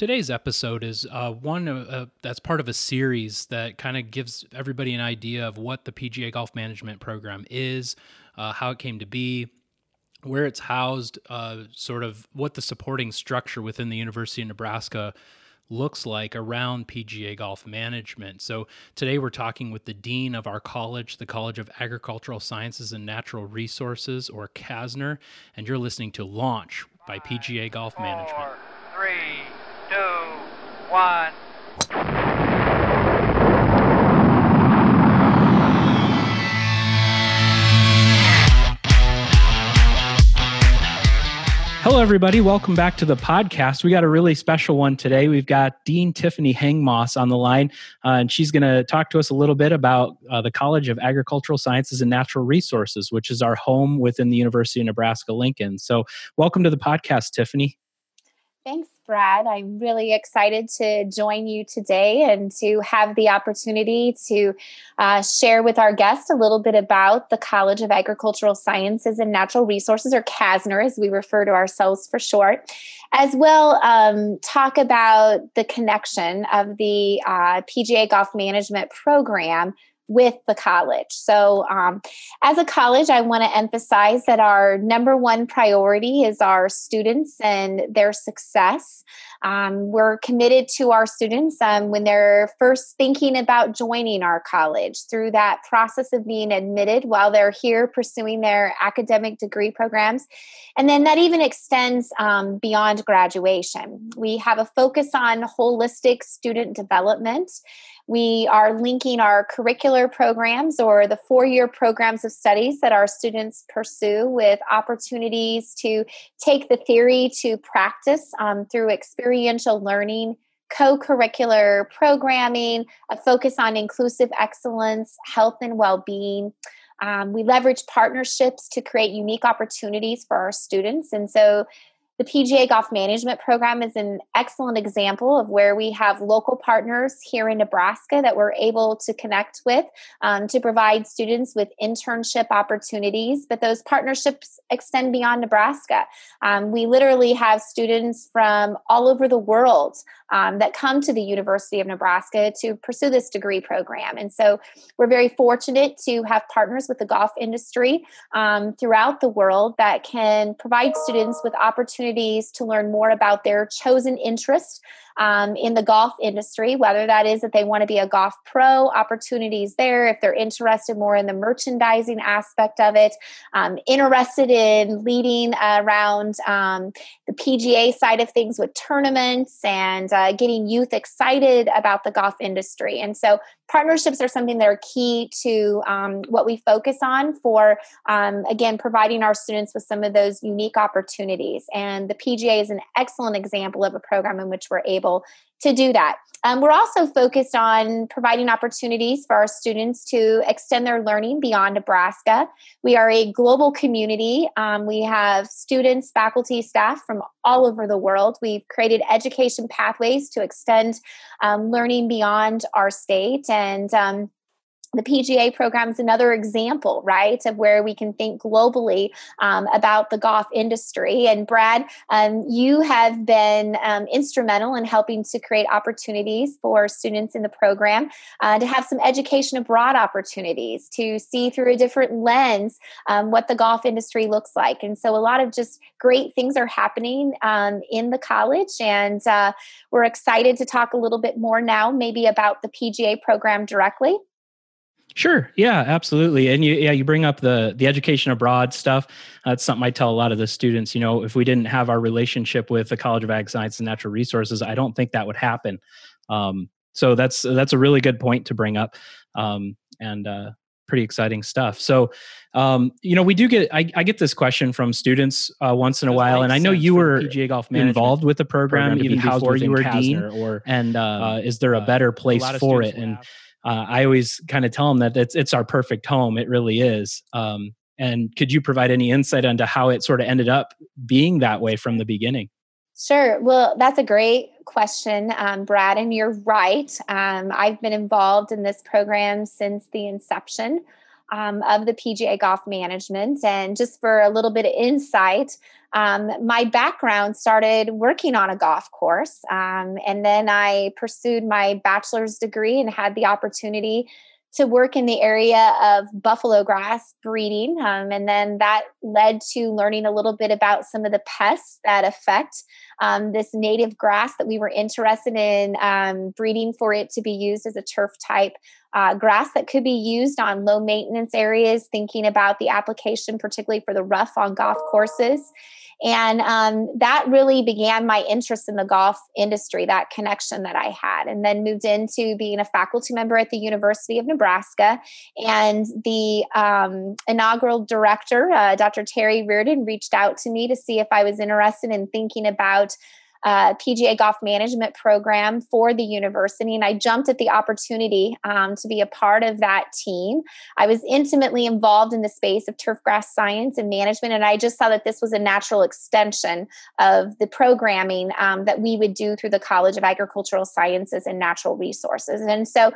Today's episode is uh, one uh, that's part of a series that kind of gives everybody an idea of what the PGA Golf Management Program is, uh, how it came to be, where it's housed, uh, sort of what the supporting structure within the University of Nebraska looks like around PGA golf management. So today we're talking with the dean of our college, the College of Agricultural Sciences and Natural Resources, or CASNR, and you're listening to Launch by PGA Golf Four, Management. Three, two, one. Hello, everybody. Welcome back to the podcast. We got a really special one today. We've got Dean Tiffany Heng-Moss on the line, uh, and she's going to talk to us a little bit about uh, the College of Agricultural Sciences and Natural Resources, which is our home within the University of Nebraska Lincoln. So, welcome to the podcast, Tiffany. Thanks, Brad. I'm really excited to join you today and to have the opportunity to uh, share with our guests a little bit about the College of Agricultural Sciences and Natural Resources, or CASNR, as we refer to ourselves for short, as well um, talk about the connection of the uh, PGA Golf Management Program with the college. So, um, as a college, I want to emphasize that our number one priority is our students and their success. Um, we're committed to our students um, when they're first thinking about joining our college through that process of being admitted while they're here pursuing their academic degree programs. And then that even extends um, beyond graduation. We have a focus on holistic student development. We are linking our curricular programs or the four year programs of studies that our students pursue with opportunities to take the theory to practice um, through experiential learning, co curricular programming, a focus on inclusive excellence, health and well being. Um, we leverage partnerships to create unique opportunities for our students. And so the PGA Golf Management Program is an excellent example of where we have local partners here in Nebraska that we're able to connect with um, to provide students with internship opportunities. But those partnerships extend beyond Nebraska. Um, we literally have students from all over the world um, that come to the University of Nebraska to pursue this degree program. And so we're very fortunate to have partners with the golf industry um, throughout the world that can provide students with opportunities to learn more about their chosen interest um, in the golf industry, whether that is that they want to be a golf pro, opportunities there, if they're interested more in the merchandising aspect of it, um, interested in leading around um, the PGA side of things with tournaments and uh, getting youth excited about the golf industry. And so partnerships are something that are key to um, what we focus on for, um, again, providing our students with some of those unique opportunities. And the PGA is an excellent example of a program in which we're able able to do that. Um, we're also focused on providing opportunities for our students to extend their learning beyond Nebraska. We are a global community. Um, we have students, faculty, staff from all over the world. We've created education pathways to extend um, learning beyond our state. And um, the PGA program is another example, right, of where we can think globally um, about the golf industry. And Brad, um, you have been um, instrumental in helping to create opportunities for students in the program uh, to have some education abroad opportunities, to see through a different lens um, what the golf industry looks like. And so, a lot of just great things are happening um, in the college, and uh, we're excited to talk a little bit more now, maybe about the PGA program directly. Sure. Yeah, absolutely. And you, yeah, you bring up the the education abroad stuff. That's something I tell a lot of the students. You know, if we didn't have our relationship with the College of Ag Science and Natural Resources, I don't think that would happen. Um, so that's that's a really good point to bring up, um, and uh, pretty exciting stuff. So, um, you know, we do get I, I, get this question from students uh, once in a while, and I know you were PGA Golf involved with the program, program even before you were dean. Or and uh, uh, is there a uh, better place a for it? And uh, I always kind of tell them that it's, it's our perfect home. It really is. Um, and could you provide any insight into how it sort of ended up being that way from the beginning? Sure. Well, that's a great question, um, Brad, and you're right. Um, I've been involved in this program since the inception. Um, of the PGA Golf Management. And just for a little bit of insight, um, my background started working on a golf course. Um, and then I pursued my bachelor's degree and had the opportunity to work in the area of buffalo grass breeding. Um, and then that led to learning a little bit about some of the pests that affect um, this native grass that we were interested in um, breeding for it to be used as a turf type uh, grass that could be used on low maintenance areas, thinking about the application, particularly for the rough on golf courses. And um, that really began my interest in the golf industry, that connection that I had. And then moved into being a faculty member at the University of Nebraska. And the um, inaugural director, uh, Dr. Terry Reardon, reached out to me to see if I was interested in thinking about uh, PGA golf management program for the university, and I jumped at the opportunity um, to be a part of that team. I was intimately involved in the space of turfgrass science and management, and I just saw that this was a natural extension of the programming um, that we would do through the College of Agricultural Sciences and Natural Resources. And so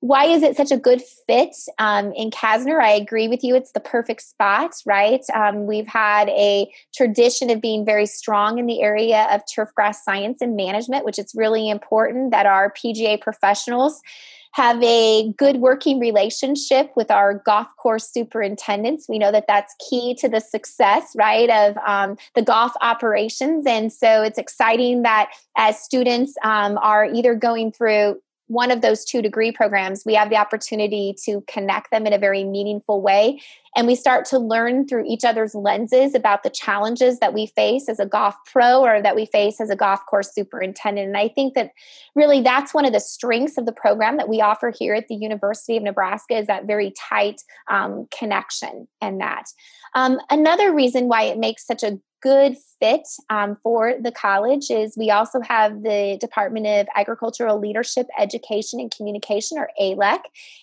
why is it such a good fit um, in CASNR? I agree with you. It's the perfect spot, right? Um, we've had a tradition of being very strong in the area of turfgrass science and management, which is really important that our PGA professionals have a good working relationship with our golf course superintendents. We know that that's key to the success, right, of um, the golf operations. And so it's exciting that as students um, are either going through one of those two degree programs, we have the opportunity to connect them in a very meaningful way. And we start to learn through each other's lenses about the challenges that we face as a golf pro or that we face as a golf course superintendent. And I think that really that's one of the strengths of the program that we offer here at the University of Nebraska is that very tight um, connection and that. Um, another reason why it makes such a good fit um, for the college is we also have the Department of Agricultural Leadership, Education, and Communication, or ALEC,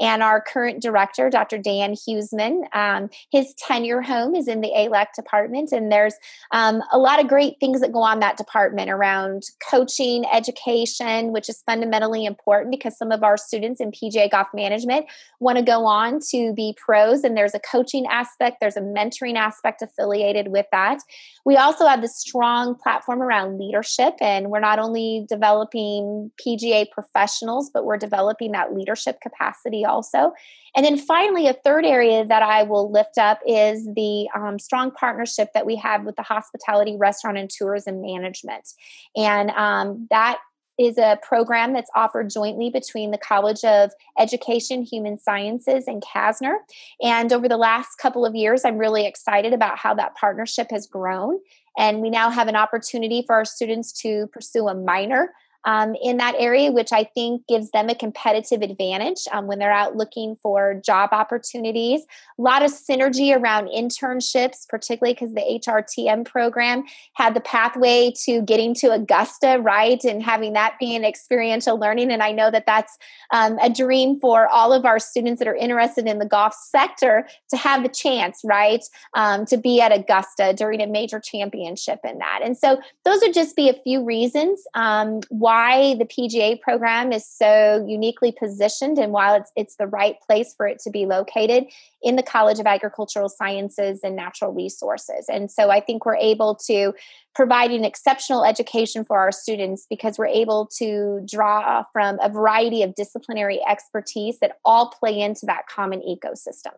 and our current director, Dr. Dan Hughesman. Um, his tenure home is in the ALEC department, and there's um, a lot of great things that go on that department around coaching, education, which is fundamentally important because some of our students in PGA Golf Management want to go on to be pros, and there's a coaching aspect, there's a mentoring aspect affiliated with that. We also have this strong platform around leadership, and we're not only developing PGA professionals, but we're developing that leadership capacity also. And then finally, a third area that I will lift up is the um, strong partnership that we have with the hospitality, restaurant, and tourism management. And um, that is a program that's offered jointly between the College of Education, Human Sciences, and CASNR. And over the last couple of years, I'm really excited about how that partnership has grown. And we now have an opportunity for our students to pursue a minor um, in that area, which I think gives them a competitive advantage um, when they're out looking for job opportunities. A lot of synergy around internships, particularly because the HRTM program had the pathway to getting to Augusta, right? And having that be an experiential learning. And I know that that's um, a dream for all of our students that are interested in the golf sector to have the chance, right, um, to be at Augusta during a major championship in that. And so those would just be a few reasons um, why the PGA program is so uniquely positioned and why it's, it's the right place for it to be located in the College of Agricultural Sciences and Natural Resources. And so I think we're able to provide an exceptional education for our students because we're able to draw from a variety of disciplinary expertise that all play into that common ecosystem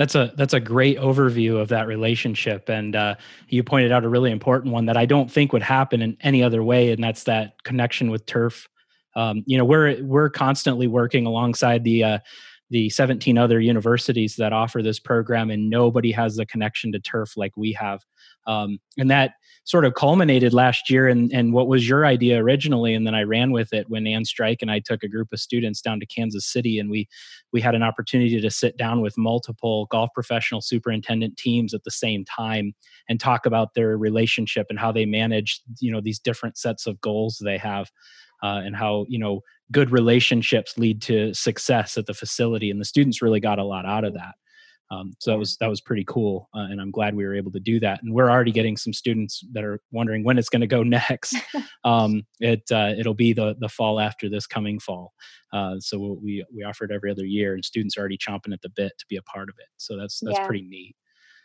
that's a that's a great overview of that relationship. And uh, you pointed out a really important one that i don't think would happen in any other way and that's that connection with turf. Um, you know we're we're constantly working alongside the uh, the 17 other universities that offer this program and nobody has the connection to turf like we have. Um, and that sort of culminated last year and, and what was your idea originally and then i ran with it when ann strike and i took a group of students down to kansas city and we we had an opportunity to sit down with multiple golf professional superintendent teams at the same time and talk about their relationship and how they manage you know these different sets of goals they have uh, and how you know good relationships lead to success at the facility and the students really got a lot out of that Um, so that was that was pretty cool, uh, and I'm glad we were able to do that. And we're already getting some students that are wondering when it's going to go next. um, it uh, it'll be the the fall after this coming fall. Uh, so we we offer it every other year, and students are already chomping at the bit to be a part of it. So that's that's yeah. pretty neat.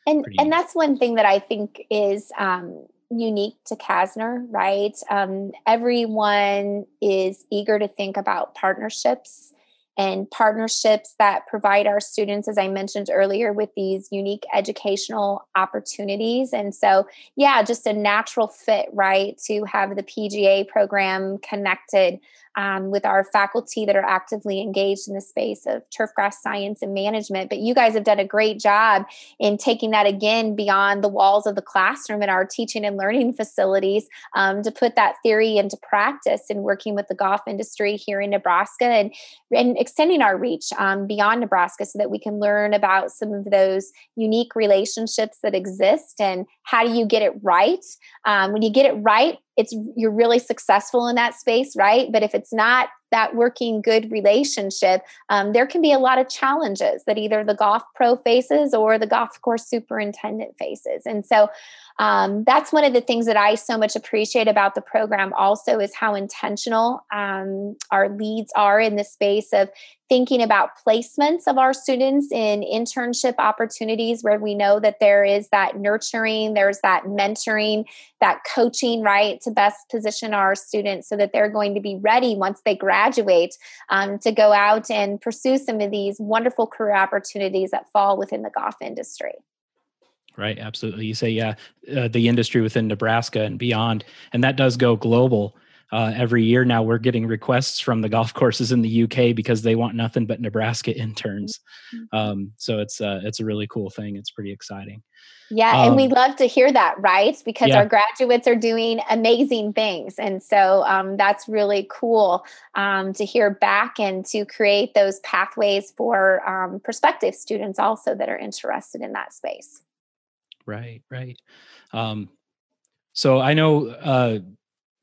And pretty and neat. that's one thing that I think is um, unique to CASNR, right? Um, everyone is eager to think about partnerships and partnerships that provide our students, as I mentioned earlier, with these unique educational opportunities. And so, yeah, just a natural fit, right, to have the PGA program connected um, with our faculty that are actively engaged in the space of turfgrass science and management. But you guys have done a great job in taking that again beyond the walls of the classroom and our teaching and learning facilities um, to put that theory into practice and working with the golf industry here in Nebraska and, and extending our reach um, beyond Nebraska so that we can learn about some of those unique relationships that exist and how do you get it right. Um, when you get it right, it's you're really successful in that space right? But if it's not that working good relationship um, there can be a lot of challenges that either the golf pro faces or the golf course superintendent faces. And so um, that's one of the things that I so much appreciate about the program, also, is how intentional um, our leads are in the space of thinking about placements of our students in internship opportunities where we know that there is that nurturing, there's that mentoring, that coaching, right, to best position our students so that they're going to be ready once they graduate um, to go out and pursue some of these wonderful career opportunities that fall within the golf industry. Right absolutely. You say yeah uh, the industry within nebraska and beyond and that does go global uh, every year. Now we're getting requests from the golf courses in the uk because they want nothing but nebraska interns. Mm-hmm. um, so it's uh, it's a really cool thing. It's pretty exciting. Yeah um, and we love to hear that right? Because yeah. our graduates are doing amazing things. And so um, that's really cool um, to hear back and to create those pathways for um, prospective students also that are interested in that space. Right, right. Um, so I know uh,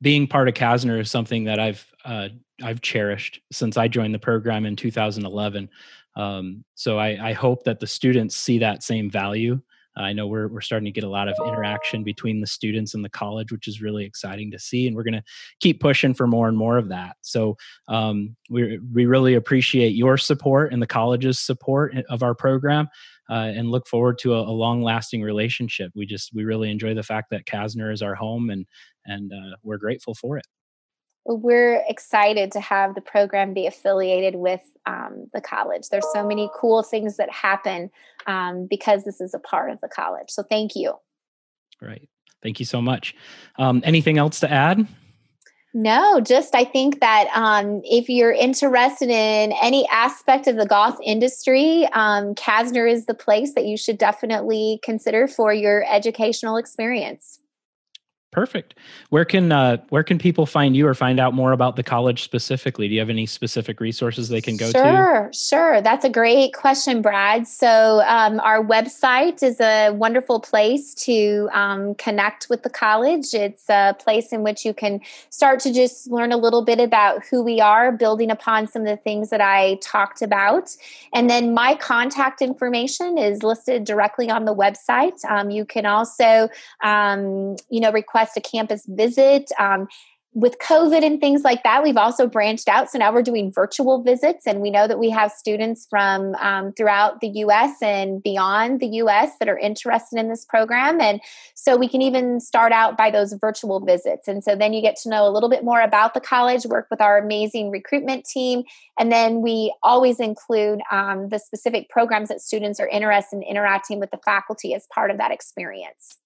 being part of CASNR is something that I've uh, I've cherished since I joined the program in 2011. Um, so I, I, hope that the students see that same value. I know we're we're starting to get a lot of interaction between the students and the college, which is really exciting to see, and we're going to keep pushing for more and more of that. So um, we we really appreciate your support and the college's support of our program uh, and look forward to a, a long-lasting relationship. We just we really enjoy the fact that CASNR is our home, and and uh, we're grateful for it. We're excited to have the program be affiliated with um, the college. There's so many cool things that happen um, because this is a part of the college. So thank you. Right. Thank you so much. Um, anything else to add? No, just I think that um, if you're interested in any aspect of the golf industry, um, CASNR is the place that you should definitely consider for your educational experience. Perfect. Where can uh, where can people find you or find out more about the college specifically? Do you have any specific resources they can go sure, to? Sure, sure. That's a great question, Brad. So um, our website is a wonderful place to um, connect with the college. It's a place in which you can start to just learn a little bit about who we are, building upon some of the things that I talked about. And then my contact information is listed directly on the website. Um, you can also, um, you know, request request a campus visit. Um, with COVID and things like that, we've also branched out. So now we're doing virtual visits, and we know that we have students from um, throughout the US and beyond the US that are interested in this program. And so we can even start out by those virtual visits. And so then you get to know a little bit more about the college, work with our amazing recruitment team. And then we always include um, the specific programs that students are interested in interacting with the faculty as part of that experience.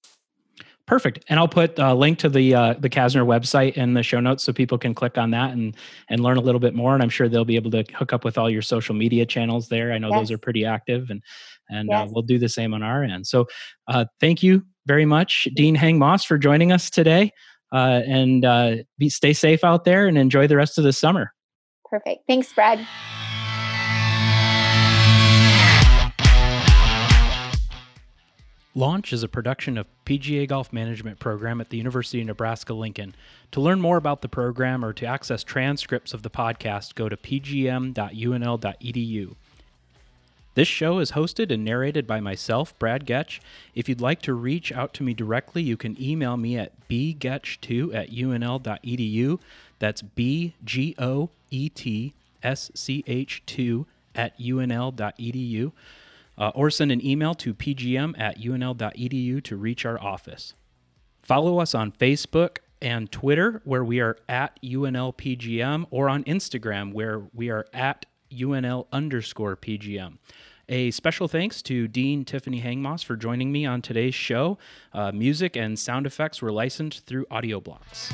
Perfect. And I'll put a link to the uh, the CASNR website in the show notes so people can click on that and and learn a little bit more. And I'm sure they'll be able to hook up with all your social media channels there. I know yes. those are pretty active, and and uh, yes. uh, we'll do the same on our end. So uh, thank you very much, Dean Heng-Moss, for joining us today. Uh, and uh, be stay safe out there and enjoy the rest of the summer. Perfect. Thanks, Brad. Launch is a production of PGA Golf Management Program at the University of Nebraska Lincoln. To learn more about the program or to access transcripts of the podcast, go to pgm.unl.edu. This show is hosted and narrated by myself, Brad Goetsch. If you'd like to reach out to me directly, you can email me at bgoetsch2 at unl.edu. That's B G O E T S C H 2 at unl.edu. Uh, or send an email to pgm at unl.edu to reach our office. Follow us on Facebook and Twitter, where we are at UNLPGM, or on Instagram, where we are at UNL underscore PGM. A special thanks to Dean Tiffany Heng-Moss for joining me on today's show. Uh, music and sound effects were licensed through Audio Blocks.